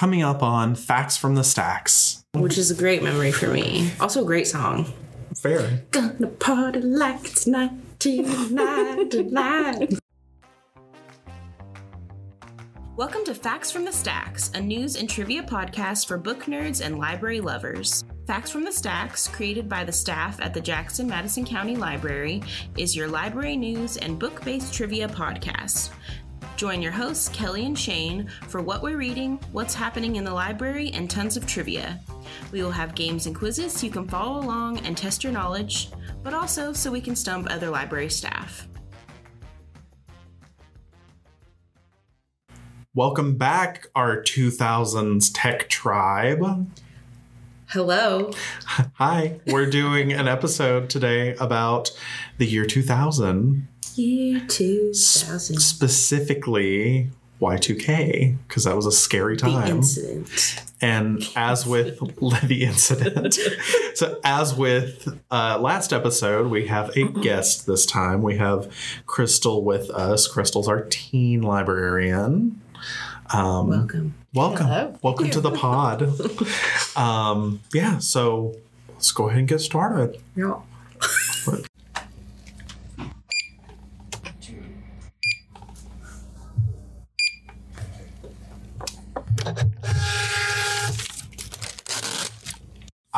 coming up on Facts from the Stacks. which is a great memory for me. Also, a great song. Fair. Gonna party like it's 1999. Welcome to Facts from the Stacks, a news and trivia podcast for book nerds and library lovers. Facts from the Stacks, created by the staff at the Jackson Madison County Library, is your library news and book based trivia podcast. Join your hosts, Kelly and Shane, for what we're reading, what's happening in the library, and tons of trivia. We will have games and quizzes so you can follow along and test your knowledge, but also so we can stump other library staff. Welcome back, our 2000s tech tribe. Hello. Hi, we're doing an episode today about the year 2000, Year s- 2000. specifically Y2K, because that was a scary time. The time. incident. And as with the incident, so as with uh, last episode, we have a guest this time. We have Chrystal with us. Chrystal's our teen librarian. Um, Welcome. welcome, Hello. welcome to the pod. um, yeah, so let's go ahead and get started. Yeah.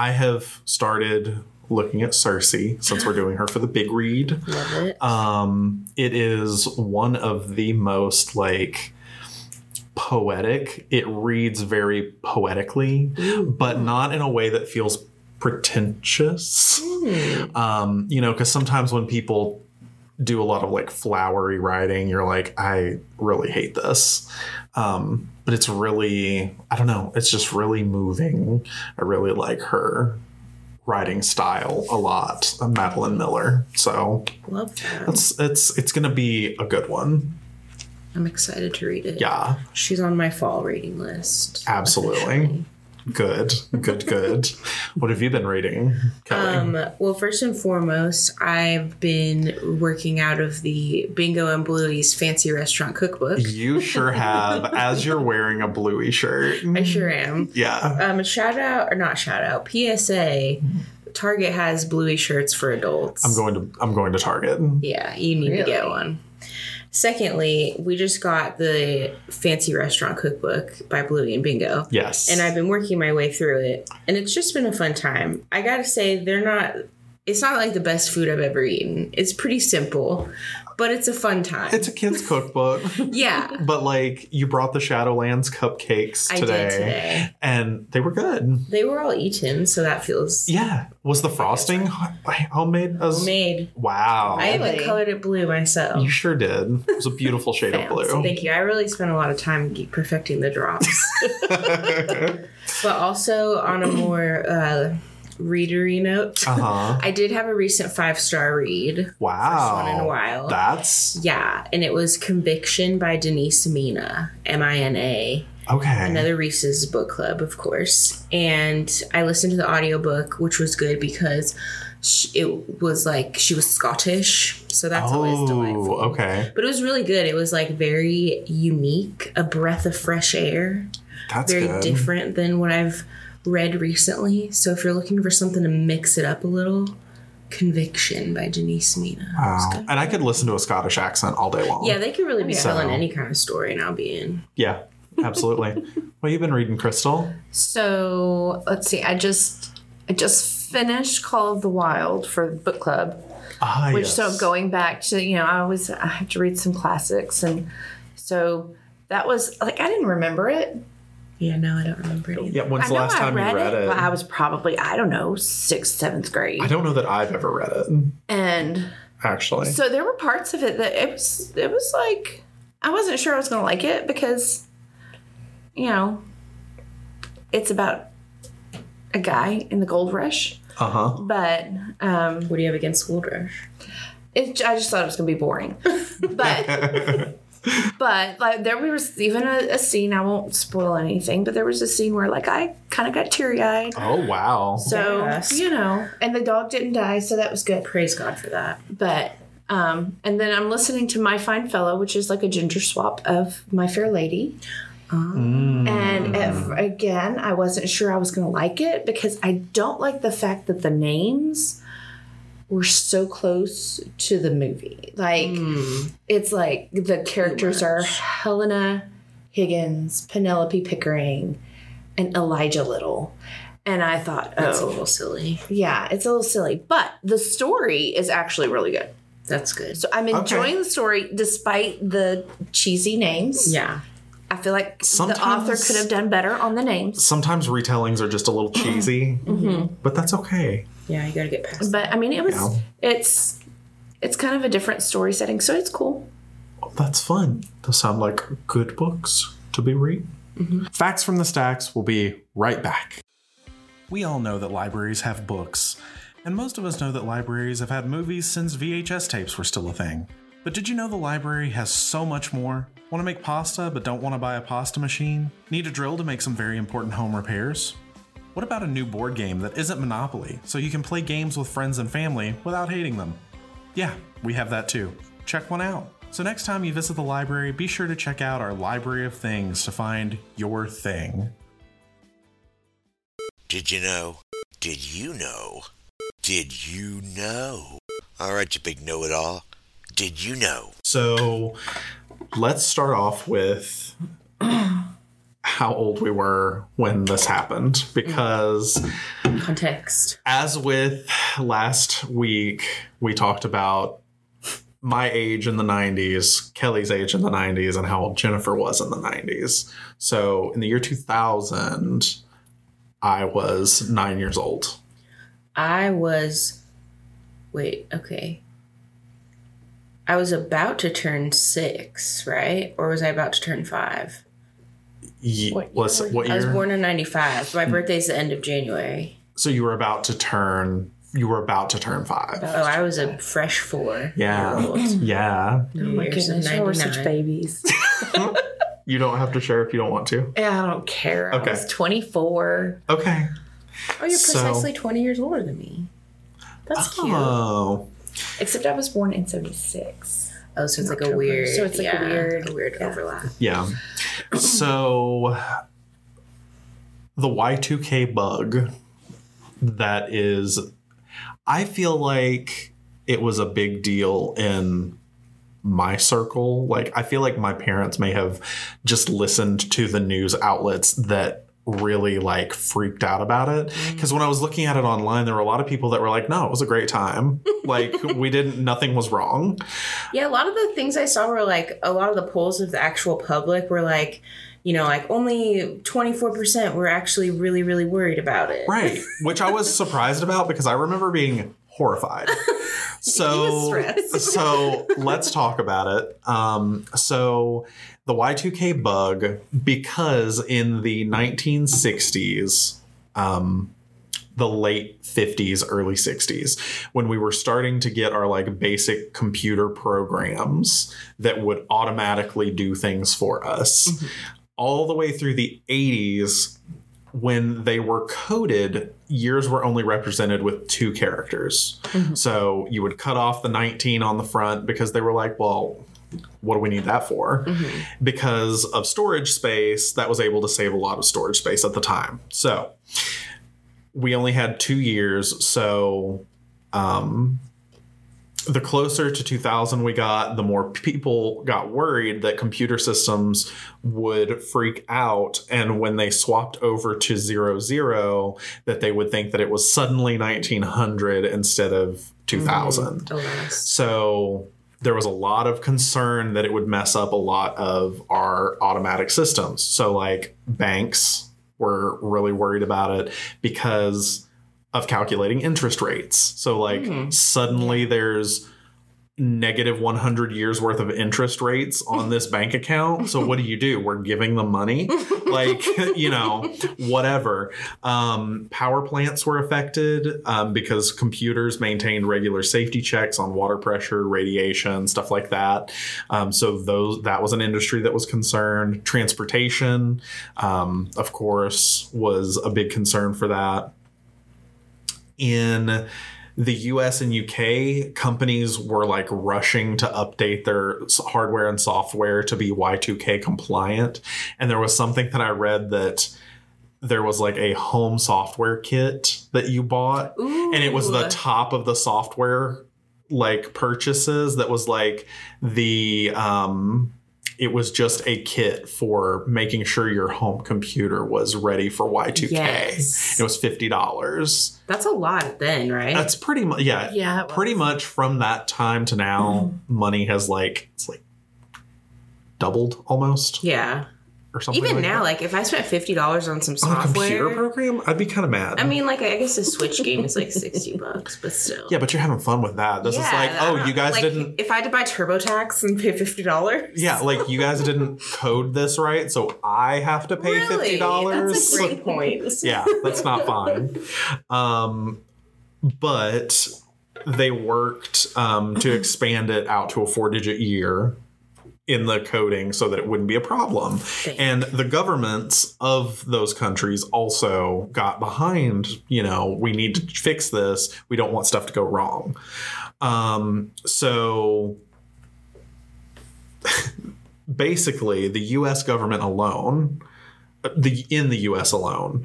I have started looking at Circe since we're doing her for the big read. Love it. Um, it is one of the most like poetic. It reads very poetically, but not in a way that feels pretentious. Um, you know, because sometimes when people do a lot of like flowery writing, you're like, I really hate this. Um, but it's really, I don't know, it's just really moving. I really like her writing style a lot, uh, Madeline Miller. So Love that. it's it's it's gonna be a good one. I'm excited to read it. Yeah, She's on my fall reading list. Absolutely. officially. Good, good, good. what have you been reading, Kelly? Um, well, first and foremost, I've been working out of the Bingo and Bluey's fancy restaurant cookbook. you sure have, as you're wearing a bluey shirt. I sure am. Yeah. Um, a shout out or not shout out. PSA. Target has Bluey shirts for adults. I'm going to I'm going to Target. Yeah, you need to get one. Secondly, we just got the fancy restaurant cookbook by Bluey and Bingo. Yes. And I've been working my way through it, and it's just been a fun time. I gotta say, they're not. It's not like the best food I've ever eaten. It's pretty simple, but it's a fun time. it's a kid's cookbook. yeah, but like you brought the Shadowlands cupcakes I today, did today. and they were good. They were all eaten, so that feels Yeah. Was the frosting h- homemade? As, homemade. Wow. I even Really? colored it blue myself. you sure did. It was a beautiful shade of blue. Thank you. I really spent a lot of time perfecting the drops. but also on a more uh, readery note, Uh huh. I did have a recent five star read. Wow. First one in a while. That's Yeah, and it was Conviction by Denise Mina, M I N A. okay. Another Reese's book club, of course. And I listened to the audiobook, which was good because it was like she was Scottish. So that's always oh, delightful. okay. But it was really good. It was like very unique, a breath of fresh air, That's very good. different than what I've read recently. So if you're looking for something to mix it up a little, Conviction by Denise Mina. Wow. And I could listen to a Scottish accent all day long. Yeah, they could really be So- telling any kind of story, and I'll be in. Yeah. Absolutely. well, you've been reading Chrystal. So let's see. I just I just finished Call of the Wild for the book club, Ah, which yes. so going back to you know I always I have to read some classics and so that was like I didn't remember it. Yeah, no, I don't remember it either. Yeah. When's I the know last I time you read it? but I was probably I don't know sixth seventh grade I don't know that I've ever read it. and Actually. so there were parts of it that it was it was like I wasn't sure I was gonna like it because you know it's about a guy in the gold rush Uh huh. but um What do you have against Gold Rush? it, I just thought it was gonna be boring. but but like there was even a, a scene. I won't spoil anything, but there was a scene where like I kind of got teary eyed. oh wow. So Yes. you know, and the dog didn't die, so that was good. Praise God for that. But um, and then I'm listening to My Fine Fellow, which is like a ginger swap of My Fair Lady. And if, again, I wasn't sure I was going to like it because I don't like the fact that the names were so close to the movie. Like, hmm. it's like the characters are Helena Higgins, Penelope Pickering, and Elijah Little. And I thought, oh, That's a oh, little silly. yeah, it's a little silly. But the story is actually really good. That's good. So I'm enjoying the story despite the cheesy names. Yeah. I feel like the author could have done better on the names. Sometimes retellings are just a little cheesy, mm-hmm. Mm-hmm. but that's okay. Yeah, you gotta get past But I mean, it was Yeah. it's it's kind of a different story setting, so it's cool. That's fun. Those sound like good books to be read. Mm-hmm. Facts from the Stacks will be right back. We all know that libraries have books, and most of us know that libraries have had movies since VHS tapes were still a thing. But did you know the library has so much more? Want to make pasta but don't want to buy a pasta machine? Need a drill to make some very important home repairs? What about a new board game that isn't Monopoly, so you can play games with friends and family without hating them? Yeah, we have that too. Check one out. So next time you visit the library, be sure to check out our library of things to find your thing. Did you know? Did you know? Did you know? All right, you big know it all. Did you know? So let's start off with how old we were when this happened because context. as with last week we talked about my age in the 90s kelly's age in the 90s and how old jennifer was in the 90s so in the year 2000 i was nine years old I was wait, okay. I was about to turn six, right? Or was I about to turn five? Ye- What let's- year? what I was born in ninety five. My hmm. birthday's the end of January. so you were about to turn you were about to turn five Oh, I was a fresh four. yeah yeah Oh my Years of goodness, y'all were such babies. you don't have to share if you don't want to yeah, I don't care. Okay. I was 24. okay Oh, you're So- precisely twenty years older than me. That's oh. cute. oh Except I was born in 76. Oh, so it's like a weird, So it's like a weird- a weird yeah. overlap. Yeah. So the Y2K bug that is I feel like it was a big deal in my circle. Like I feel like my parents may have just listened to the news outlets that really like freaked out about it mm. because when I was looking at it online there were a lot of people that were like no it was a great time like we didn't nothing was wrong Yeah, a lot of the things I saw were like a lot of the polls of the actual public were like, you know, like only 24% were actually really, really worried about it. Right. Which I was surprised about because I remember being horrified. So, so let's talk about it. Um, so the Y2K bug, because in the 1960s, um, the late 50s, early 60s, when we were starting to get our like basic computer programs that would automatically do things for us, all the way through the 80s, when they were coded, years were only represented with two characters. So you would cut off the 19 on the front because they were like, well, what do we need that for? Because of storage space, that was able to save a lot of storage space at the time. So we only had two years. So um, the closer to 2000 we got, the more people got worried that computer systems would freak out. And when they swapped over to zero zero, that they would think that it was suddenly 1900 instead of 2000. Alas. Mm, so there was a lot of concern that it would mess up a lot of our automatic systems. So, like, banks were really worried about it because of calculating interest rates. So, like, suddenly there's negative 100 years worth of interest rates on this bank account. So what do you do? We're giving them money. like, you know, whatever. Um, power plants were affected um, because computers maintained regular safety checks on water pressure, radiation, stuff like that. Um, so those that was an industry that was concerned. Transportation, um, of course, was a big concern for that. In the US and UK companies were like rushing to update their hardware and software to be Y2K compliant. And there was something that I read that there was like a home software kit that you bought, and it was the top of the software like purchases that was like the um it was just a kit for making sure your home computer was ready for Y2K. Yes. It was $50. That's a lot then, right? That's pretty much yeah. Yeah. Pretty much from that time to now, mm-hmm. money has like it's like doubled almost yeah. Or something. Even like now, that. like if I spent fifty dollars on some on a computer software, program, I'd be kind of mad. I mean, like I guess a Switch game is like sixty bucks, but still. yeah, but you're having fun with that. This is like, oh, you guys like, didn't. If I had to buy TurboTax and pay fifty dollars, Yeah, like you guys didn't code this right, so I have to pay fifty really, dollars. that's a great point. yeah, that's not fine. Um, but they worked um, to expand it out to a four digit year in the coding so that it wouldn't be a problem. And the governments of those countries also got behind, you know, we need to fix this. We don't want stuff to go wrong. Um, so basically, the US government alone, the in the US alone,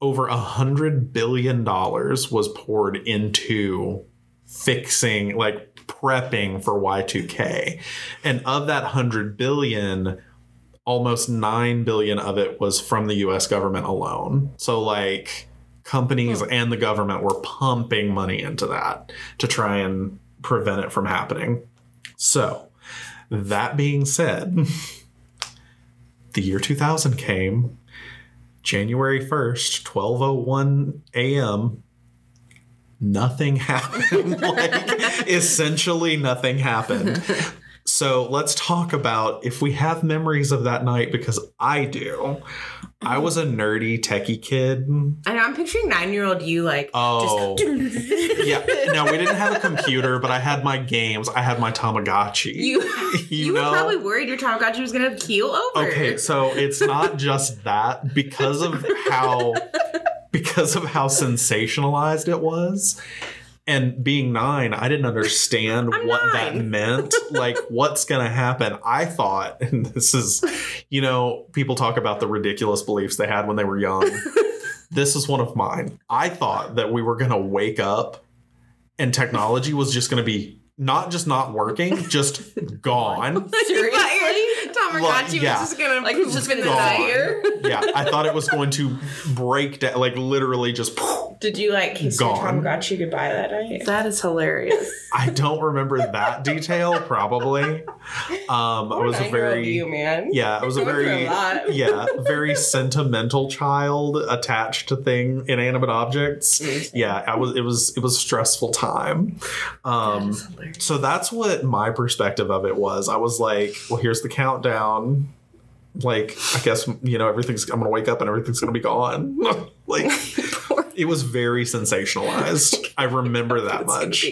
over a hundred billion dollars was poured into fixing like prepping for Y2K. And of that 100 billion, almost 9 billion of it was from the US government alone. So like companies hmm. and the government were pumping money into that to try and prevent it from happening. So, that being said, the year 2000 came, January 1st, 12:01 a.m. Nothing happened. like essentially nothing happened. So let's talk about if we have memories of that night because I do. I was a nerdy techie kid. And I'm picturing nine year old you like Oh, just yeah. No, we didn't have a computer, but I had my games. I had my Tamagotchi. you You you, know? were probably worried your Tamagotchi was gonna keel over. Okay, so it's not just that because of how because of how sensationalized it was. And being nine, I didn't understand what that meant. Like, what's going to happen? I thought, and this is, you know, people talk about the ridiculous beliefs they had when they were young. this is one of mine. I thought that we were going to wake up and technology was just going to be not just not working, just gone. Seriously? Tamagotchi Like, yeah. was just gonna Like, it's just poop in the gone. night. yeah, I thought it was going to break down, like literally just. Did you like kiss Gone. your Tamagotchi goodbye that night? That is hilarious. I don't remember that detail. Probably, um, I was a very you man. yeah, I was a very a yeah, very sentimental child attached to thing inanimate objects. Yeah, I was. It was. It was a stressful time. Um, so that's what my perspective of it was. I was like, well, here's the countdown. Like, I guess you know everything's. I'm gonna wake up and everything's gonna be gone. like, it was very sensationalized. I remember that much.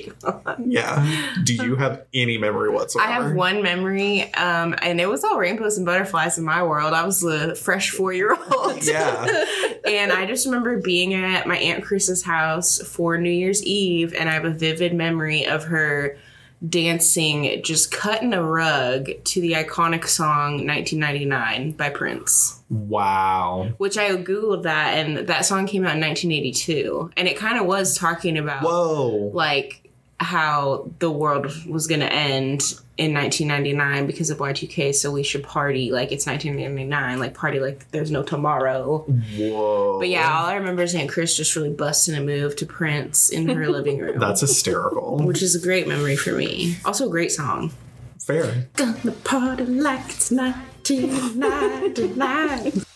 Yeah. Do you have any memory whatsoever? I have one memory, um, and it was all rainbows and butterflies in my world. I was a fresh four year old. Yeah. and I just remember being at my Aunt Chris's house for New Year's Eve, and I have a vivid memory of her dancing, just cutting a rug to the iconic song 1999 by Prince, Wow. which I Googled that, and that song came out in 1982. And it kind of was talking about Whoa. like how the world was going to end in 1999 because of Y2K, so we should party like it's 1999, like party like there's no tomorrow. Whoa. But yeah, all I remember is Aunt Chris just really busting a move to Prince in her living room. That's hysterical. which is a great memory for me. Also a great song. Fair. Gonna party like it's 1999.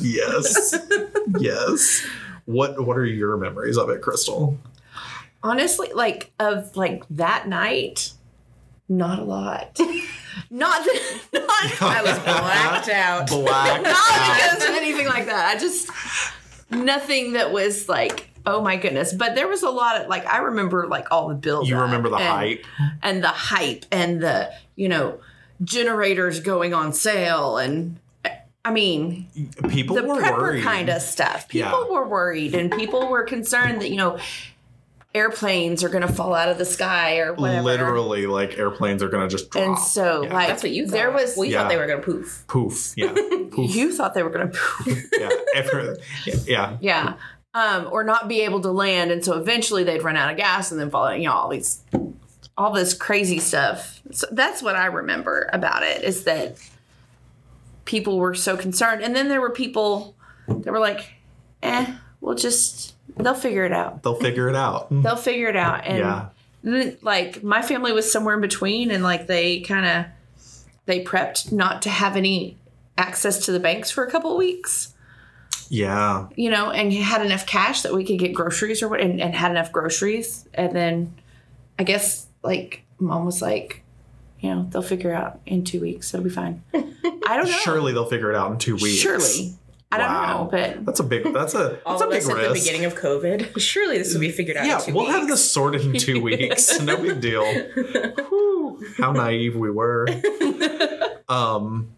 Yes. yes. What what are your memories of it, Chrystal? Honestly, like of like that night, not a lot. not that not I was blacked out. Black not out. because of anything like that. I just nothing that was like, oh my goodness. But there was a lot of like I remember like all the build. You remember the and, hype? and the hype and the you know generators going on sale and I mean People the were prepper worried. kind of stuff. People Yeah. were worried and people were concerned that you know airplanes are gonna fall out of the sky or whatever. Literally, like airplanes are gonna just drop. And so, Yeah. like, That's what you thought. there was. We Yeah. thought they were gonna poof. poof. Yeah. Poof. You thought they were gonna. Poof. yeah. Every- yeah. yeah. Um, or not be able to land, and so eventually they'd run out of gas, and then fall. Out, you know, all these, all this crazy stuff. So that's what I remember about it is that people were so concerned, and then there were people that were like, "Eh, we'll just they'll figure it out. They'll figure it out. They'll figure it out." And Yeah. like my family was somewhere in between, and like they kind of they prepped not to have any access to the banks for a couple of weeks Yeah. you know, and had enough cash that we could get groceries or what, and, and had enough groceries. And then I guess like mom was like, you know, they'll figure out in two weeks. It'll be fine. I don't know. Surely they'll figure it out in two weeks. Surely. I don't Wow. know, but That's a big. That's a. All That's a of big us at risk. the beginning of COVID. Surely this will be figured out. yeah, in two we'll weeks. have this sorted in two weeks. No big deal. Whew, how naive we were. Um,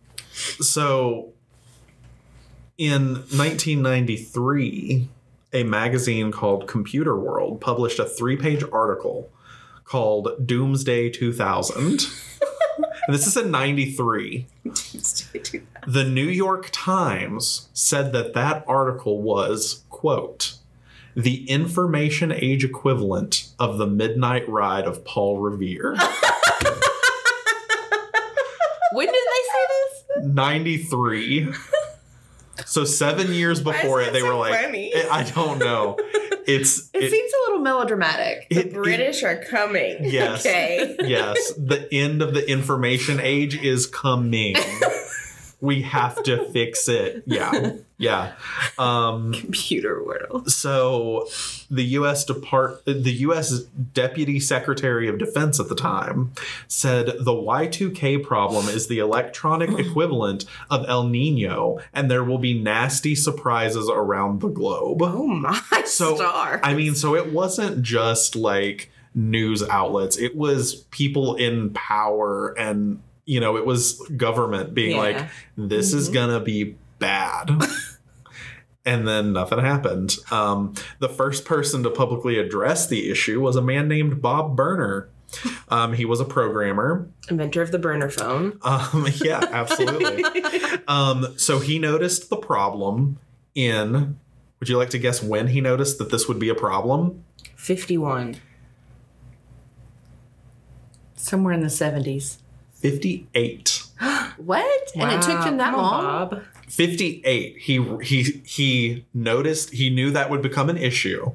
so in 1993, a magazine called Computer World published a three-page article called Doomsday 2000. and this is in 93. The New York Times said that that article was, quote, the information age equivalent of the midnight ride of Paul Revere. when did they say this? 93. So seven years before is it, that they were like, funny? Eh, I don't know. It's It, it- seems a little melodramatic. it- it- British are coming. Yes. Okay. yes, the end of the information age is coming. we have to fix it. Yeah, yeah. Um, Computer world. so the U.S. Depart the U.S. Deputy Secretary of Defense at the time said the Y2K problem is the electronic equivalent of El Nino, and there will be nasty surprises around the globe. Oh my So star. I mean, so it wasn't just like news outlets; it was people in power, and you know, it was government being Yeah. like, "This is gonna be bad." And then nothing happened. Um, the first person to publicly address the issue was a man named Bob Burner. Um, he was a programmer. Inventor of the burner phone. Um, yeah, absolutely. um, so he noticed the problem in. Would you like to guess when he noticed that this would be a problem? 51. Somewhere in the 70s. 58. What? And it took him that long? Bob. 58. He he he noticed he knew that would become an issue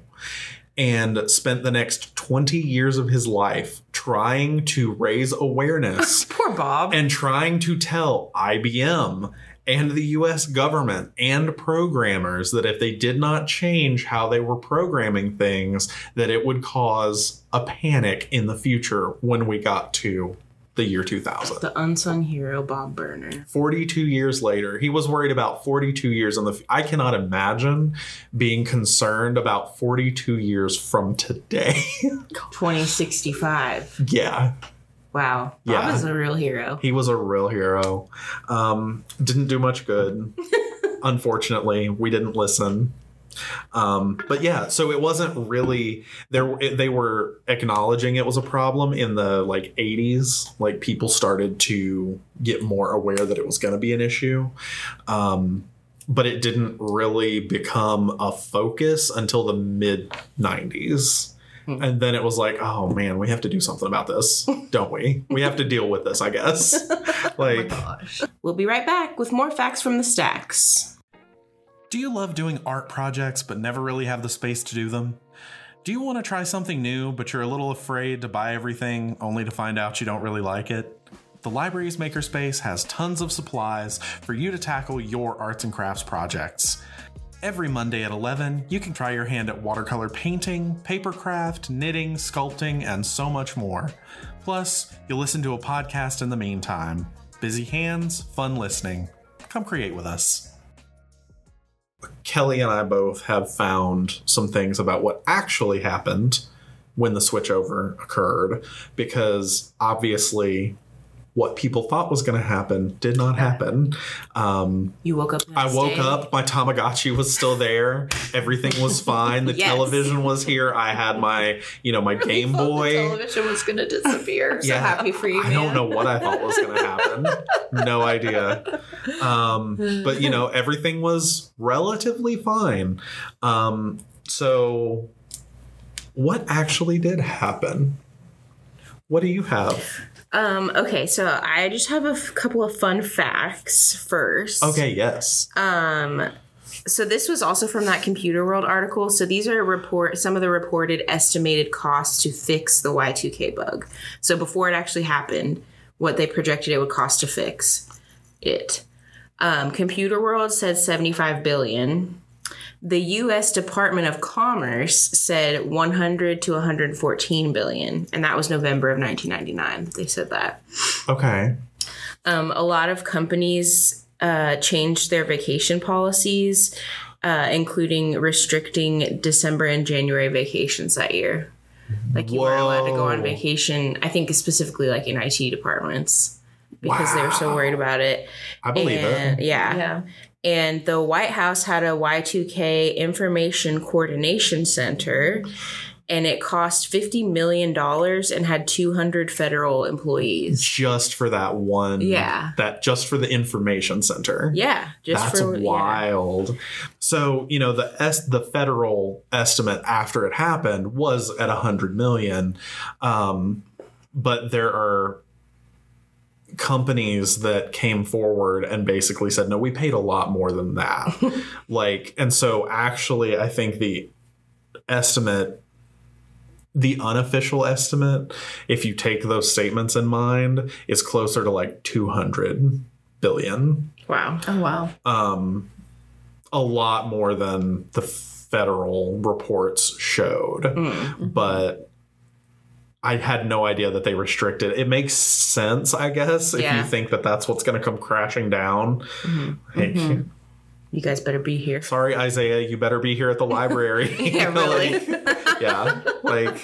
and spent the next 20 years of his life trying to raise awareness Poor Bob. and trying to tell IBM and the US government and programmers that if they did not change how they were programming things that it would cause a panic in the future when we got to the year 2000. the unsung hero, Bob Burner. 42 years later, he was worried about 42 years in the f- I cannot imagine being concerned about 42 years from today. 2065. yeah. Wow. Bob Yeah. is a real hero. He was a real hero. Um, didn't do much good. Unfortunately, we didn't listen. Um, but yeah, so it wasn't really there. They were acknowledging it was a problem in the like 80s. Like people started to get more aware that it was going to be an issue. Um, but it didn't really become a focus until the mid 90s. And then it was like, oh man, we have to do something about this, don't we? We have to deal with this, I guess. like, We'll be right back with more facts from the stacks. Do you love doing art projects but never really have the space to do them? Do you want to try something new but you're a little afraid to buy everything only to find out you don't really like it? The library's makerspace has tons of supplies for you to tackle your arts and crafts projects. Every Monday at 11, you can try your hand at watercolor painting, paper craft, knitting, sculpting, and so much more. Plus, you'll listen to a podcast in the meantime. Busy hands, fun listening. Come create with us. Kelly and I both have found some things about what actually happened when the switchover occurred because obviously what people thought was going to happen did not happen. Um, You woke up. I woke day. up, my Tamagotchi was still there. Everything was fine. The Yes. television was here. I had my, you know, my Game Boy. The television was going to disappear. so Yeah. happy for you, I man. don't know what I thought was going to happen. no idea. Um, but you know, everything was relatively fine. Um, so, what actually did happen? What do you have? Um. Okay. So I just have a f- couple of fun facts first. Okay, yes. Um, so this was also from that Computer World article. So these are report some of the reported estimated costs to fix the Y2K bug. So before it actually happened, what they projected it would cost to fix it. Um, Computer World said 75 billion. The U.S. Department of Commerce said 100 to 114 billion, and that was November of 1999. They said that. Okay. Um, a lot of companies uh, changed their vacation policies, uh, including restricting December and January vacations that year. Like you weren't allowed to go on vacation. I think specifically like in IT departments because they were so worried about it. I believe and, it. Yeah. Yeah. And the White House had a Y2K Information Coordination Center, and it cost $50 million and had 200 federal employees. Just for that one. Yeah. That just for the information center. Yeah, just That's for yeah. wild. So you know the es- the federal estimate after it happened was at a hundred million, um, but there are companies that came forward and basically said no we paid a lot more than that like and so actually i think the estimate the unofficial estimate if you take those statements in mind is closer to like 200 billion Wow. Oh, wow. um, a lot more than the federal reports showed. Mm. But I had no idea that they restricted. It makes sense, I guess, if Yeah. you think that that's what's going to come crashing down. Like, You guys better be here. Sorry, Isaiah, you better be here at the library. Yeah, really. Like, yeah, like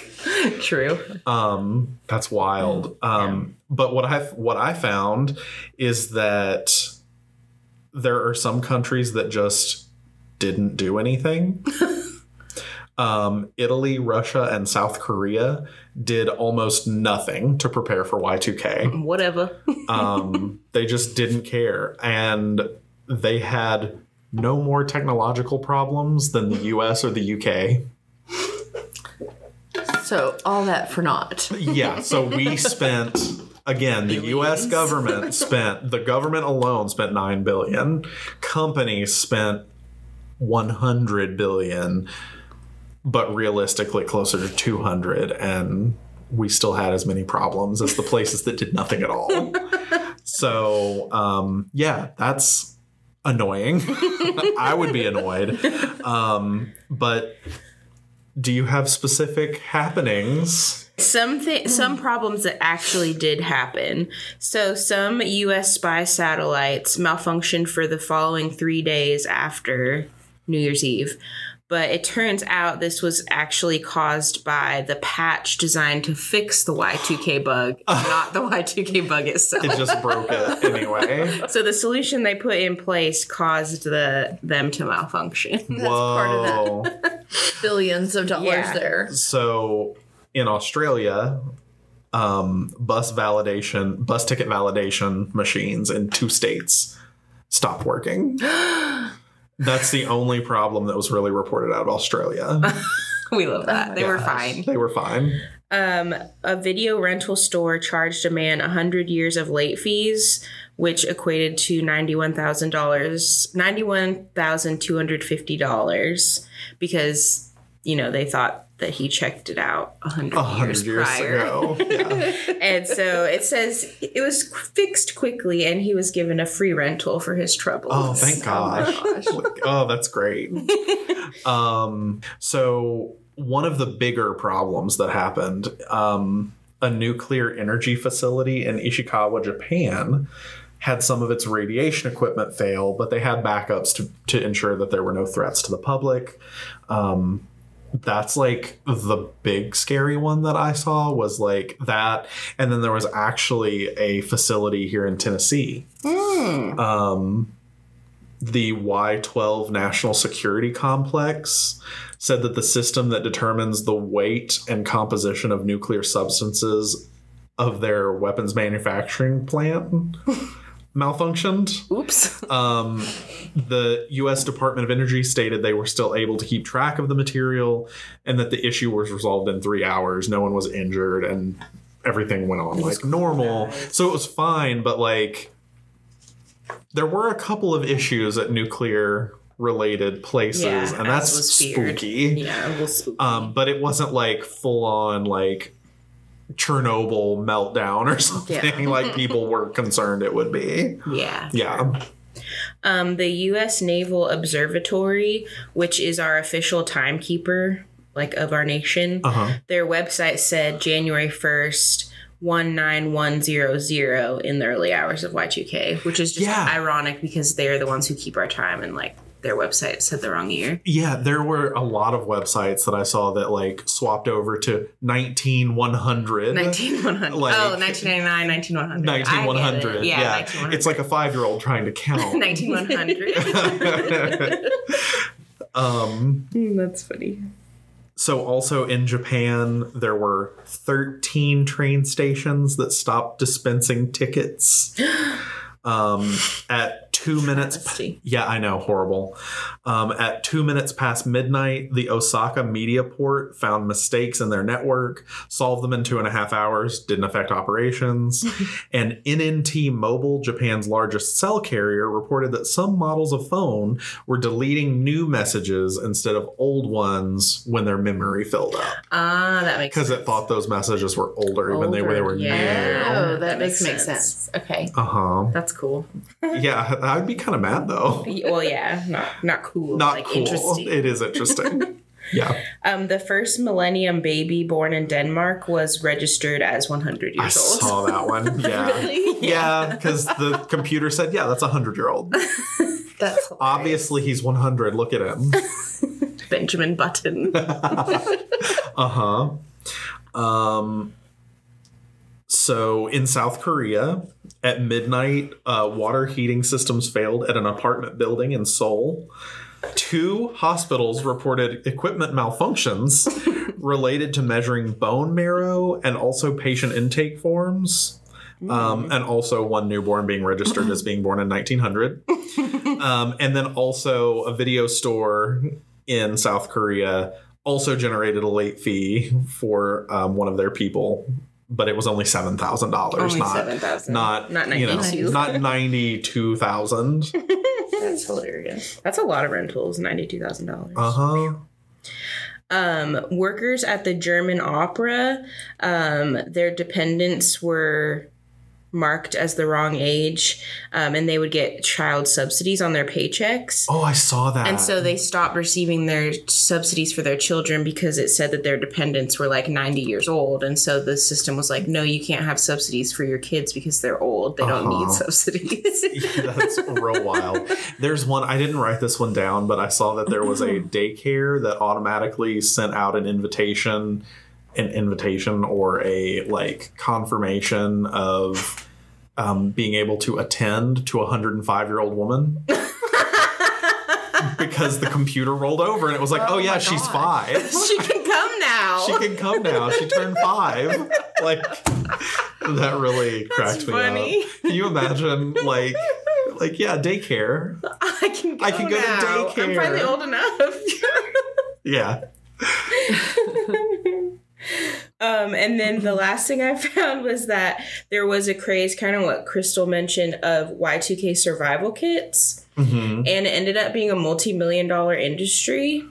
True. um, that's wild. Um, But what I what I found is that there are some countries that just didn't do anything. Um, Italy, Russia, and South Korea did almost nothing to prepare for Y2K. Whatever. Um, they just didn't care, and they had no more technological problems than the U.S. or the UK. So all that for naught. Yeah, so we spent again the US government spent the government alone spent 9 billion. Companies spent 100 billion but realistically closer to 200 and we still had as many problems as the places that did nothing at all. So, um yeah, that's annoying. I would be annoyed. Um but do you have specific happenings? Some th- some problems that actually did happen. So some U.S. spy satellites malfunctioned for the following three days after New Year's Eve, but it turns out this was actually caused by the patch designed to fix the Y2K bug, not the Y2K bug itself. It just broke it anyway. So the solution they put in place caused the them to malfunction. Whoa. part of Billions of dollars Yeah. there. So in Australia, um, bus validation, bus ticket validation machines in two states stopped working. That's the only problem that was really reported out of Australia. we love that. They were Gosh, fine. They were fine. Um, a video rental store charged a man 100 years of late fees, which equated to $91,000, $91,250 because, you know, they thought that he checked it out 100, A hundred years, years prior. ago. Yeah. And so it says it was fixed quickly and he was given a free rental for his troubles. Oh, thank gosh. oh, that's great. um, so one of the bigger problems that happened, um, a nuclear energy facility in Ishikawa, Japan, had some of its radiation equipment fail, but they had backups to, to ensure that there were no threats to the public. Um, that's like the big scary one that I saw was like that. And then there was actually a facility here in Tennessee. Um, the Y12 National Security Complex said that the system that determines the weight and composition of nuclear substances of their weapons manufacturing plant malfunctioned. Oops. Um, the U.S. Department of Energy stated they were still able to keep track of the material and that the issue was resolved in three hours. No one was injured and everything went on like normal. So it was fine, but like there were a couple of issues at nuclear related places, Yeah, and that's spooky. Yeah, it was spooky. Um, but it wasn't like full on like Chernobyl meltdown or something like people were concerned it would be. yeah. Yeah. Um, the U.S. Naval Observatory, which is our official timekeeper, like of our nation, Uh huh. their website said January first. 19100 in the early hours of Y2K, which is just Yeah. ironic because they're the ones who keep our time and like their website said the wrong year. Yeah, there were a lot of websites that I saw that like swapped over to 19100. 19100. Like- oh, 1999, 19100. 19100. Yeah, Yeah. 19100. It's like a five year old trying to count. 19100. um, Hmm, That's funny. so, also in Japan, there were 13 train stations that stopped dispensing tickets. Um, at two minutes. Travesty. Yeah, I know, horrible. Um, at two minutes past midnight, the Osaka media port found mistakes in their network, solved them in two and a half hours, didn't affect operations. and NNT Mobile, Japan's largest cell carrier, reported that some models of phone were deleting new messages instead of old ones when their memory filled up Ah, that makes because it thought those messages were older, even they, were they were yeah. Oh, That that, makes does sense. sense. Okay. Uh huh. That's cool. Yeah, I'd be kind of mad though. Well, yeah, not not cool. Not like cool. interesting. It is interesting. yeah. Um, the first millennium baby born in Denmark was registered as 100 I years old. I saw that one. Yeah. Really? Yeah, because the computer said, yeah, that's a 100 year old. That's hilarious. Obviously, he's 100. Look at him. Benjamin Button. Uh huh. Um, so in South Korea, at midnight, uh, water heating systems failed at an apartment building in Seoul. Two hospitals reported equipment malfunctions related to measuring bone marrow and also patient intake forms. Um, and also one newborn being registered as being born in 1900. Um, and then also a video store in South Korea also generated a late fee for um, one of their people, but it was only seven thousand dollars, Only not 7,000. not Not you know, 92. not ninety two thousand. That's hilarious. That's a lot of rentals, $92,000. Uh huh. um, workers at the German opera, um, their dependents were marked as the wrong age, um, and they would get child subsidies on their paychecks. Oh, I saw that. And so they stopped receiving their subsidies for their children because it said that their dependents were like 90 years old. And so the system was like, no, you can't have subsidies for your kids because they're old. They don't need Uh-huh. subsidies. That's real wild. There's one, I didn't write this one down, but I saw that there was a daycare that automatically sent out an invitation, an invitation or a like confirmation of um, being able to attend to a 105 year old woman. because the computer rolled over and it was like, oh, Oh yeah, she's five. she can come now. she can come now. She turned five. Like that really cracked me funny. up. Can you imagine like like yeah, daycare. I can go I can go to daycare. I'm finally old enough. Yeah. Um, and then the last thing I found was that there was a craze, kind of what Chrystal mentioned, of Y2K survival kits. hmm And it ended up being a multi million dollar industry.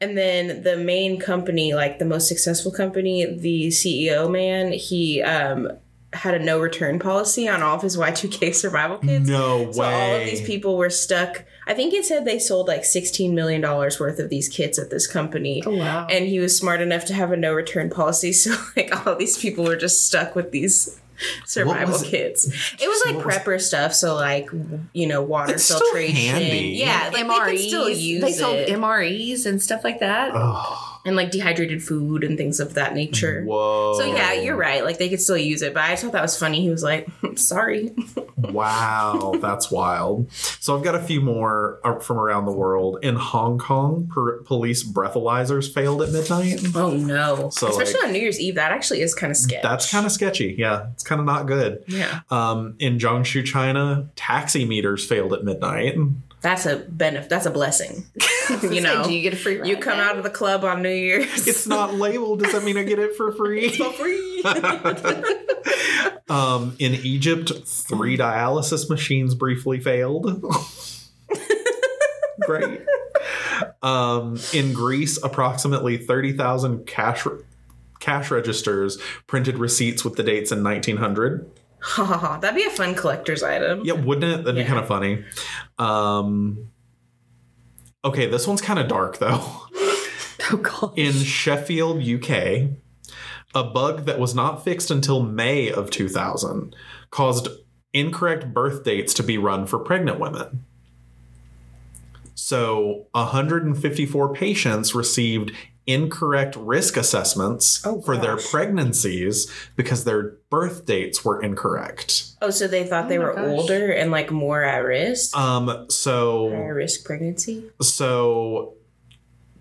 And then the main company, like the most successful company, the CEO man, he um, had a no return policy on all of his Y2K survival kits. No way. So all of these people were stuck. I think it said they sold like $16 million worth of these kits at this company. Oh wow. And he was smart enough to have a no return policy. So like all these people were just stuck with these survival was it? kits. It was like What was- prepper stuff. So like, you know, water It's still filtration. handy. Yeah. Like they could still use they sold it. MREs and stuff like that. Oh, and like dehydrated food and things of that nature. Whoa. So yeah, you're right. Like they could still use it, but I thought that was funny. He was like, "Sorry." Wow, that's wild. So I've got a few more uh, from around the world. In Hong Kong, per- police breathalyzers failed at midnight. Oh no! So, Especially like- on New Year's Eve, that actually is kind of sketch. That's kind of sketchy. Yeah, it's kind of not good. yeah. Um, in Jiangsu, China, taxi meters failed at midnight. That's a benefit. That's a blessing. you know, do you get a free ride? you come out of the club on New Year's. It's not labeled. Does that mean I get it for free? for free. Um, in Egypt, three dialysis machines briefly failed. Great. Um, in Greece, approximately 30,000 cash cash registers printed receipts with the dates in 1900. Ha ha ha. That'd be a fun collector's item. Yeah, wouldn't it? That'd be kind of funny. Um, okay, this one's kind of dark though. Oh god. In Sheffield, UK, a bug that was not fixed until May of 2000 caused incorrect birth dates to be run for pregnant women. So, 154 patients received incorrect risk assessments Oh, for their pregnancies because their birth dates were incorrect. Oh, so they thought they were gosh. older and like more at risk. Um, so Higher risk pregnancy. so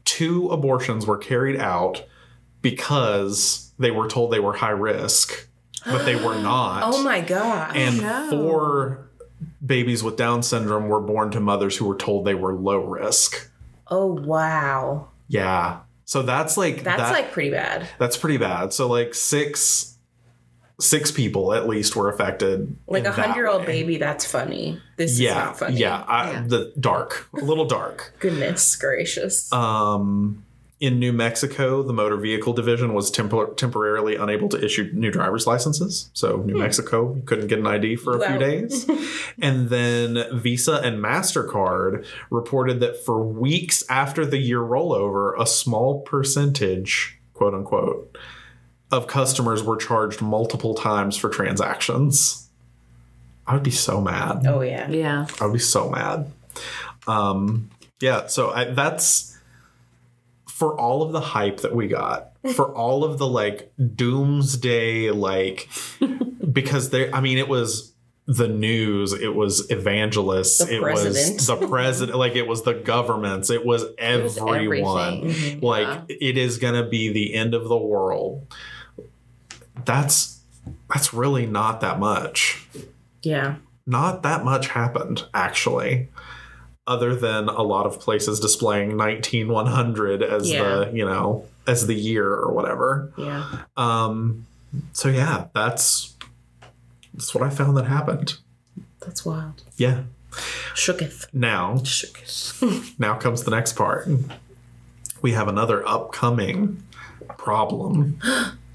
two abortions were carried out because they were told they were high risk, but they were not. Oh my god. And no. four babies with Down syndrome were born to mothers who were told they were low risk. oh wow. Yeah. So that's like That's that- like pretty bad. that's pretty bad. So like six six people at least were affected. Like a hundred year old way. baby, that's funny. This is Yeah, not funny. yeah, I, Yeah. the dark, a little dark. Goodness gracious. Um, in New Mexico, the motor vehicle division was tempor- temporarily unable to issue new driver's licenses. So New Mexico couldn't get an ID for a few days. and then Visa and MasterCard reported that for weeks after the year rollover, a small percentage, quote unquote, of customers were charged multiple times for transactions. I would be so mad. oh yeah. Yeah. I would be so mad. Um, yeah, so I, that's for all of the hype that we got, for all of the like doomsday, like because there. I mean, it was the news, it was evangelists, The it president. was the president, like it was the governments, it was was everyone. everything. Mhm. Like Yeah. it is gonna be the end of the world. That's that's really not that much Yeah. not that much happened actually other than a lot of places displaying 19100 as Yeah. the you know as the year or whatever Yeah. um so yeah that's that's what i found that happened That's wild. yeah Shooketh. now Shooketh. now comes the next part we have another upcoming problem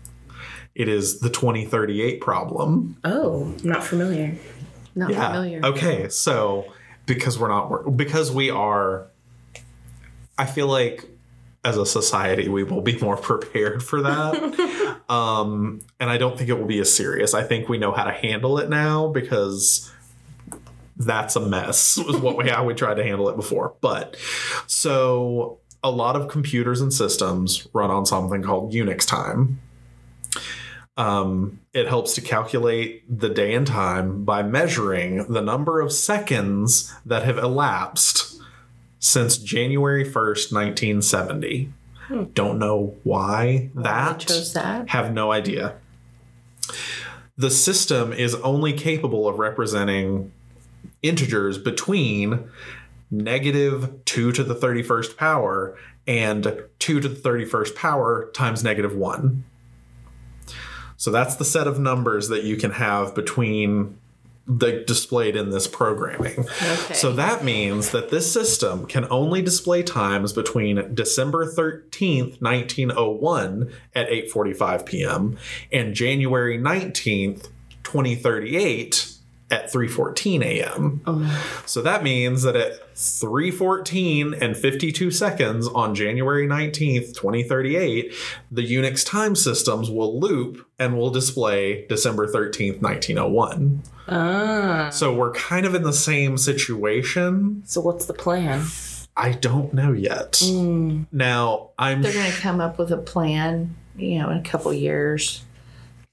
it is the 2038 problem Oh, not familiar. Not yeah. familiar. Okay, so because we're not because we are I feel like as a society we will be more prepared for that. um and I don't think it will be as serious. I think we know how to handle it now because that's a mess was what we how we tried to handle it before. But so a lot of computers and systems run on something called Unix time. Um, it helps to calculate the day and time by measuring the number of seconds that have elapsed since January 1st, 1970. Don't know why I that. chose that. Have no idea. The system is only capable of representing integers between negative 2 to the 31st power and 2 to the 31st power times negative 1. So that's the set of numbers that you can have between the displayed in this programming. Okay. So that means that this system can only display times between December 13th, 1901 at 8:45 p.m. and January 19th, 2038 at 3:14 a.m. Oh. So that means that at 3:14 and 52 seconds on January 19th, 2038, the Unix time systems will loop and will display December 13th, 1901. Ah. So we're kind of in the same situation. So what's the plan? I don't know yet. Now I'm They're going to come up with a plan, you know, in a couple years.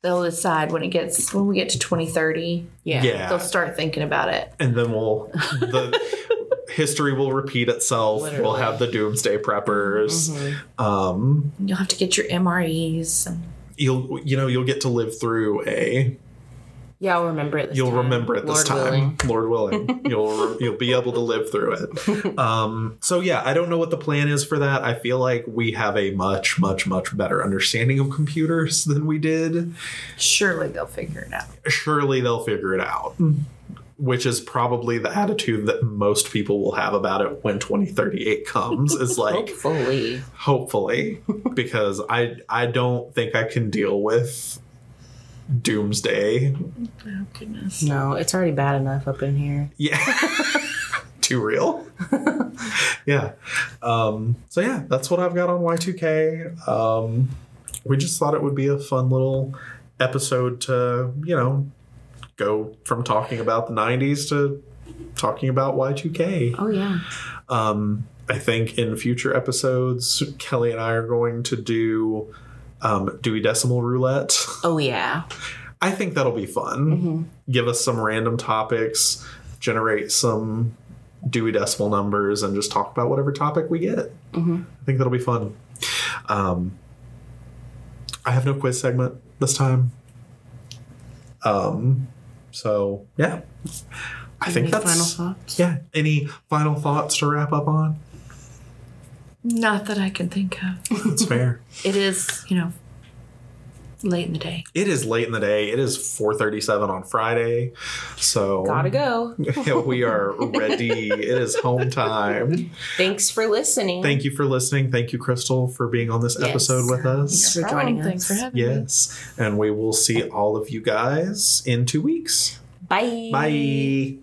They'll decide when it gets when we get to 2030. Yeah. yeah, They'll start thinking about it. and then we'll the history will repeat itself. We'll have the doomsday preppers. Mm-hmm. Um, You'll have to get your MREs. and- you'll you know you'll get to live through a Yeah, I'll remember it this you'll time. remember it this Lord time willing. lord willing you'll you'll be able to live through it um so yeah i don't know what the plan is for that i feel like we have a much much much better understanding of computers than we did Surely they'll figure it out. surely they'll figure it out which is probably the attitude that most people will have about it when 2038 comes is like Hopefully. hopefully because i i don't think i can deal with doomsday Oh, goodness. No, it's already bad enough up in here. Yeah. Too real. yeah. Um, so yeah, that's what I've got on Y2K. Um, we just thought it would be a fun little episode to, you know, go from talking about the 90s to talking about Y2K. Oh yeah. Um, I think in future episodes, Kelly and I are going to do um, Dewey Decimal Roulette. Oh yeah. I think that'll be fun. Give us some random topics, generate some Dewey Decimal numbers, and just talk about whatever topic we get. I think that'll be fun. Um, I have no quiz segment this time. Um, so yeah, I think that's final thoughts? yeah. Any final thoughts to wrap up on? Not that I can think of. That's fair. It is, you know, late in the day. It is late in the day. It is 4:37 on Friday. So Gotta go. we are ready. it is home time. Thanks for listening. Thank you for listening. Thank you, Chrystal, for being on this Yes. episode with us. Thanks for joining us. Thanks for having me. Yes. And we will see all of you guys in two weeks. Bye. Bye.